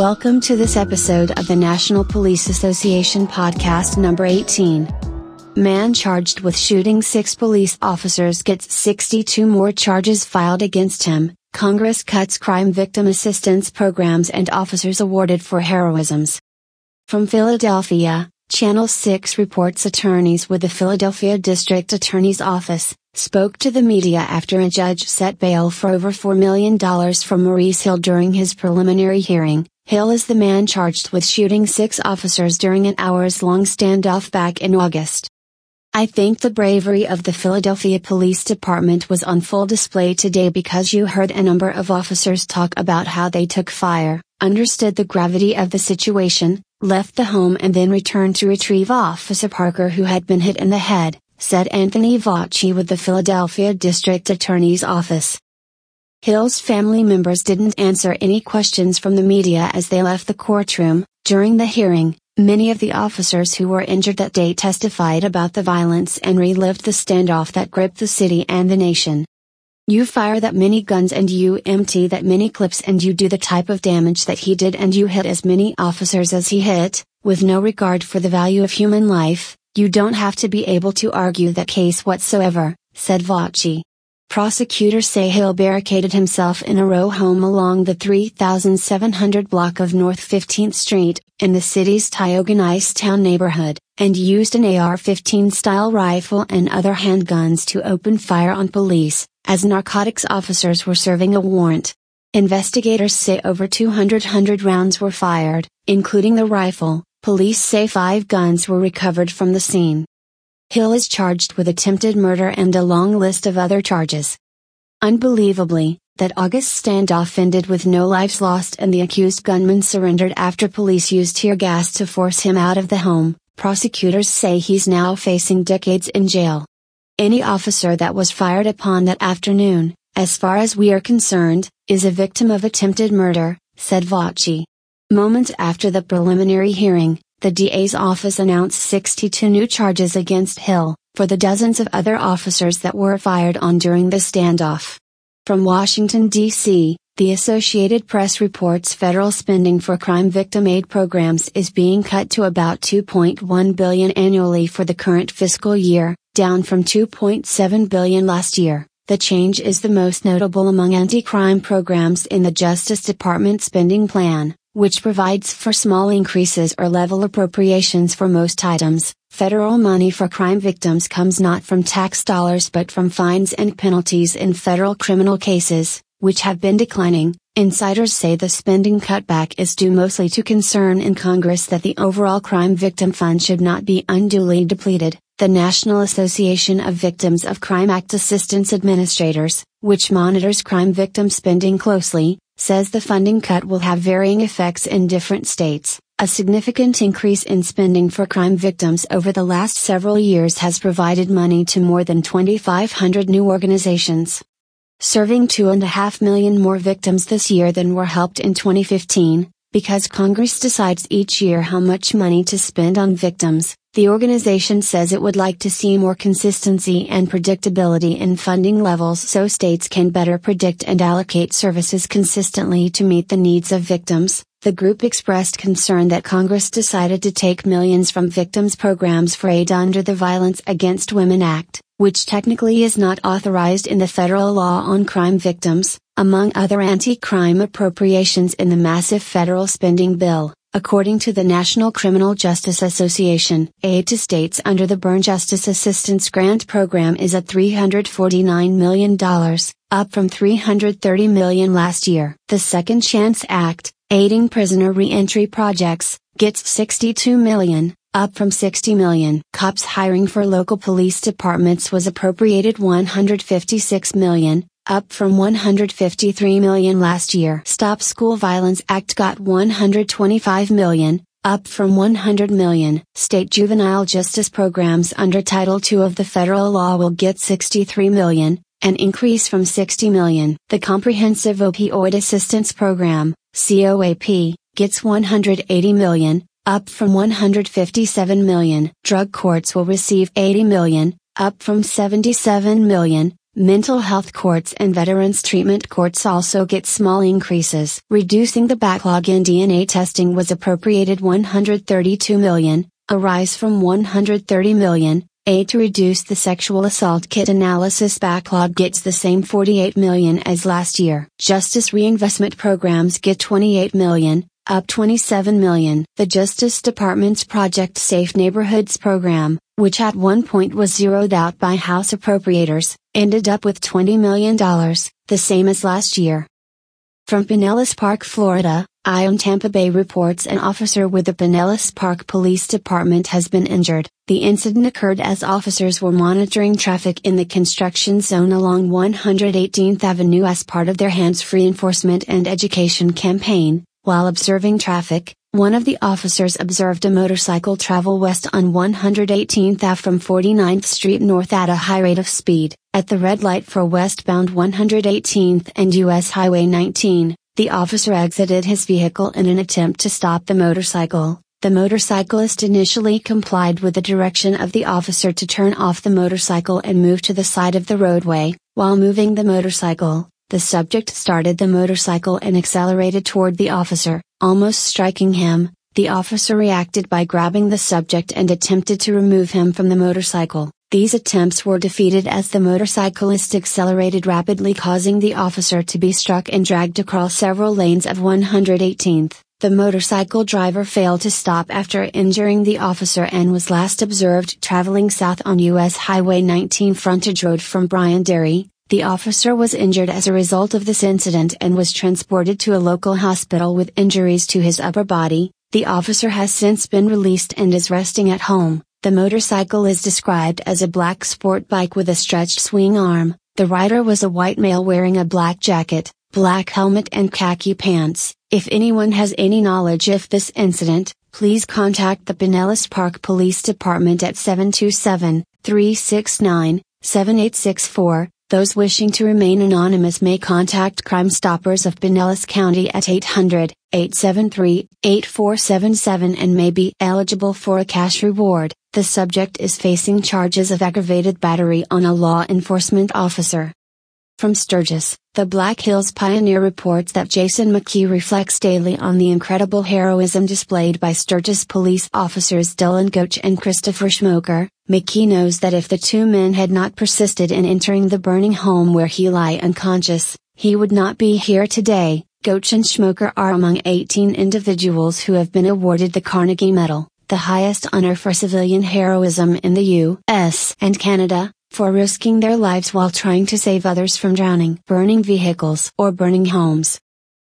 Welcome to this episode of the National Police Association podcast number 18. Man charged with shooting six police officers gets 62 more charges filed against him. Congress cuts crime victim assistance programs and officers awarded for heroisms. From Philadelphia, Channel 6 reports attorneys with the Philadelphia District Attorney's Office spoke to the media after a judge set bail for over $4 million from Maurice Hill during his preliminary hearing. Hill is the man charged with shooting six officers during an hours long standoff back in August. I think the bravery of the Philadelphia Police Department was on full display today because you heard a number of officers talk about how they took fire, understood the gravity of the situation, left the home and then returned to retrieve Officer Parker who had been hit in the head, said Anthony Voci with the Philadelphia District Attorney's Office. Hill's family members didn't answer any questions from the media as they left the courtroom. During the hearing, many of the officers who were injured that day testified about the violence and relived the standoff that gripped the city and the nation. You fire that many guns and you empty that many clips and you do the type of damage that he did and you hit as many officers as he hit, with no regard for the value of human life, you don't have to be able to argue that case whatsoever, said Voci. Prosecutors say Hill barricaded himself in a row home along the 3700 block of North 15th Street, in the city's Tioga Nicetown neighborhood, and used an AR-15 style rifle and other handguns to open fire on police, as narcotics officers were serving a warrant. Investigators say over 200 rounds were fired, including the rifle. Police say five guns were recovered from the scene. Hill is charged with attempted murder and a long list of other charges. Unbelievably, that August standoff ended with no lives lost and the accused gunman surrendered after police used tear gas to force him out of the home. Prosecutors say he's now facing decades in jail. Any officer that was fired upon that afternoon, as far as we are concerned, is a victim of attempted murder, said Voci. Moments after the preliminary hearing, the DA's office announced 62 new charges against Hill, for the dozens of other officers that were fired on during the standoff. From Washington, D.C., the Associated Press reports federal spending for crime victim aid programs is being cut to about 2.1 billion annually for the current fiscal year, down from 2.7 billion last year. The change is the most notable among anti-crime programs in the Justice Department spending plan, which provides for small increases or level appropriations for most items. Federal money for crime victims comes not from tax dollars but from fines and penalties in federal criminal cases, which have been declining. Insiders say the spending cutback is due mostly to concern in Congress that the overall crime victim fund should not be unduly depleted. The National Association of Victims of Crime Act Assistance Administrators, which monitors crime victim spending closely, says the funding cut will have varying effects in different states. A significant increase in spending for crime victims over the last several years has provided money to more than 2,500 new organizations. Serving 2.5 million more victims this year than were helped in 2015, because Congress decides each year how much money to spend on victims, the organization says it would like to see more consistency and predictability in funding levels so states can better predict and allocate services consistently to meet the needs of victims. The group expressed concern that Congress decided to take millions from victims' programs for aid under the Violence Against Women Act, which technically is not authorized in the federal law on crime victims, among other anti crime appropriations in the massive federal spending bill. According to the National Criminal Justice Association, aid to states under the Byrne Justice Assistance Grant Program is at $349 million, up from 330 million last year. The Second Chance Act, aiding prisoner reentry projects, gets 62 million, up from 60 million. Cops hiring for local police departments was appropriated $156 million, up from 153 million last year. Stop School Violence Act got 125 million, up from 100 million. State juvenile justice programs under Title II of the federal law will get 63 million, an increase from 60 million. The Comprehensive Opioid Assistance Program, COAP, gets 180 million, up from 157 million. Drug courts will receive 80 million, up from 77 million, Mental health courts and veterans treatment courts also get small increases. Reducing the backlog in DNA testing was appropriated 132 million, a rise from 130 million. A to reduce the sexual assault kit analysis backlog gets the same 48 million as last year. Justice reinvestment programs get 28 million, up 27 million. The Justice Department's Project Safe Neighborhoods program, which at one point was zeroed out by House appropriators, ended up with $20 million, the same as last year. From Pinellas Park, Florida, Ion Tampa Bay reports an officer with the Pinellas Park Police Department has been injured. The incident occurred as officers were monitoring traffic in the construction zone along 118th Avenue as part of their hands-free enforcement and education campaign. While observing traffic, one of the officers observed a motorcycle travel west on 118th Ave from 49th Street North at a high rate of speed. At the red light for westbound 118th and US Highway 19, the officer exited his vehicle in an attempt to stop the motorcycle. The motorcyclist initially complied with the direction of the officer to turn off the motorcycle and move to the side of the roadway. While moving the motorcycle, the subject started the motorcycle and accelerated toward the officer, almost striking him. The officer reacted by grabbing the subject and attempted to remove him from the motorcycle. These attempts were defeated as the motorcyclist accelerated rapidly causing the officer to be struck and dragged across several lanes of 118th. The motorcycle driver failed to stop after injuring the officer and was last observed traveling south on US Highway 19 frontage road from Bryan Dairy, the officer was injured as a result of this incident and was transported to a local hospital with injuries to his upper body. The officer has since been released and is resting at home. The motorcycle is described as a black sport bike with a stretched swing arm. The rider was a white male wearing a black jacket, black helmet and khaki pants. If anyone has any knowledge of this incident, please contact the Pinellas Park Police Department at 727 369 7864 those wishing to remain anonymous may contact Crime Stoppers of Pinellas County at 800 873 8477 and may be eligible for a cash reward. The subject is facing charges of aggravated battery on a law enforcement officer. From Sturgis, the Black Hills Pioneer reports that Jason McKee reflects daily on the incredible heroism displayed by Sturgis police officers Dylan Goach and Christopher Schmoker. McKee knows that if the two men had not persisted in entering the burning home where he lay unconscious, he would not be here today. Goach and Schmoker are among 18 individuals who have been awarded the Carnegie Medal, the highest honor for civilian heroism in the U.S. and Canada, for risking their lives while trying to save others from drowning, burning vehicles, or burning homes.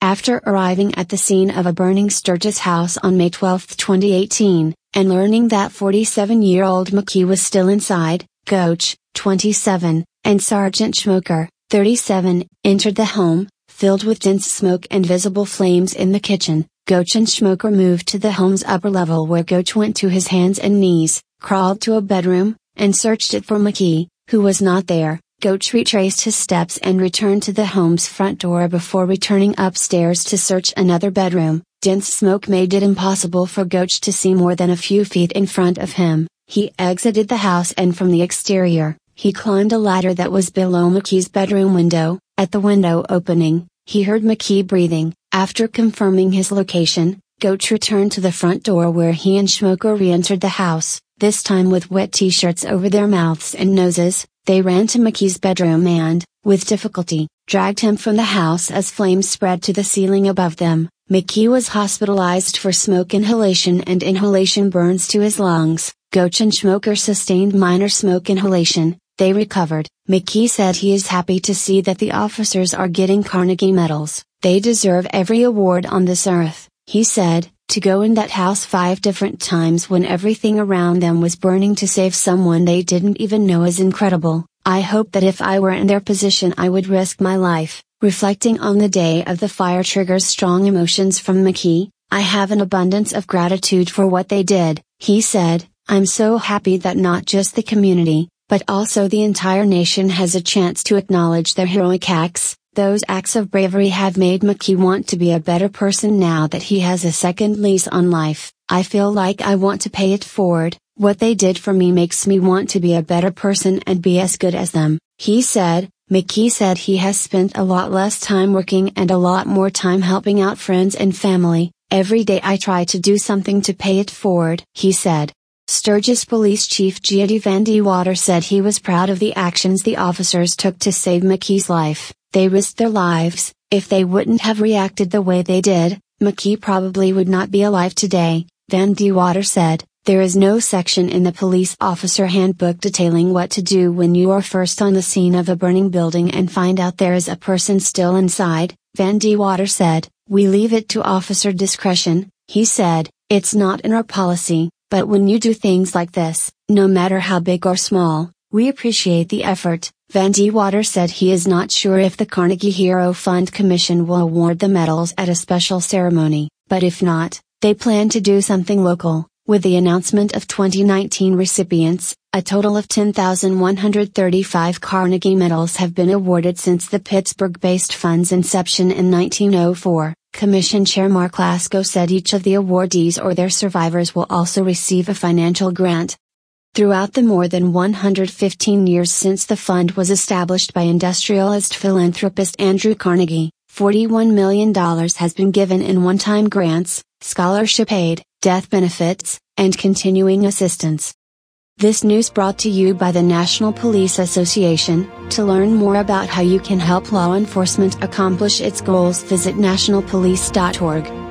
After arriving at the scene of a burning Sturgis house on May 12, 2018, and learning that 47 year old McKee was still inside, Goach, 27, and Sergeant Schmoker, 37, entered the home, filled with dense smoke and visible flames in the kitchen. Goach and Schmoker moved to the home's upper level where Goach went to his hands and knees, crawled to a bedroom, and searched it for McKee, who was not there. Goach retraced his steps and returned to the home's front door before returning upstairs to search another bedroom. Dense smoke made it impossible for Goach to see more than a few feet in front of him. He exited the house and from the exterior, he climbed a ladder that was below McKee's bedroom window. At the window opening, he heard McKee breathing. After confirming his location, Goach returned to the front door where he and Schmoker re entered the house this time with wet t-shirts over their mouths and noses, they ran to McKee's bedroom and, with difficulty, dragged him from the house as flames spread to the ceiling above them. McKee was hospitalized for smoke inhalation and inhalation burns to his lungs. Goach and Schmoker sustained minor smoke inhalation, they recovered. McKee said he is happy to see that the officers are getting Carnegie medals. They deserve every award on this earth, he said, to go in that house five different times when everything around them was burning to save someone they didn't even know is incredible. I hope that if I were in their position I would risk my life. Reflecting on the day of the fire triggers strong emotions from McKee. I have an abundance of gratitude for what they did, he said. I'm so happy that not just the community, but also the entire nation has a chance to acknowledge their heroic acts, those acts of bravery have made McKee want to be a better person now that he has a second lease on life. I feel like I want to pay it forward, what they did for me makes me want to be a better person and be as good as them, he said. McKee said he has spent a lot less time working and a lot more time helping out friends and family. Every day I try to do something to pay it forward, he said. Sturgis Police Chief Geody Van De Water said he was proud of the actions the officers took to save McKee's life. They risked their lives, if they wouldn't have reacted the way they did, McKee probably would not be alive today, Van De Water said. There is no section in the police officer handbook detailing what to do when you are first on the scene of a burning building and find out there is a person still inside, Van De Water said. We leave it to officer discretion, he said, it's not in our policy, but when you do things like this, no matter how big or small, we appreciate the effort. Van De Water said he is not sure if the Carnegie Hero Fund Commission will award the medals at a special ceremony, but if not, they plan to do something local. With the announcement of 2019 recipients, a total of 10,135 Carnegie Medals have been awarded since the Pittsburgh based fund's inception in 1904. Commission Chair Mark Laskow said each of the awardees or their survivors will also receive a financial grant. Throughout the more than 115 years since the fund was established by industrialist philanthropist Andrew Carnegie, $41 million has been given in one time grants, scholarship aid, death benefits, and continuing assistance. This news brought to you by the National Police Association. To learn more about how you can help law enforcement accomplish its goals, visit nationalpolice.org.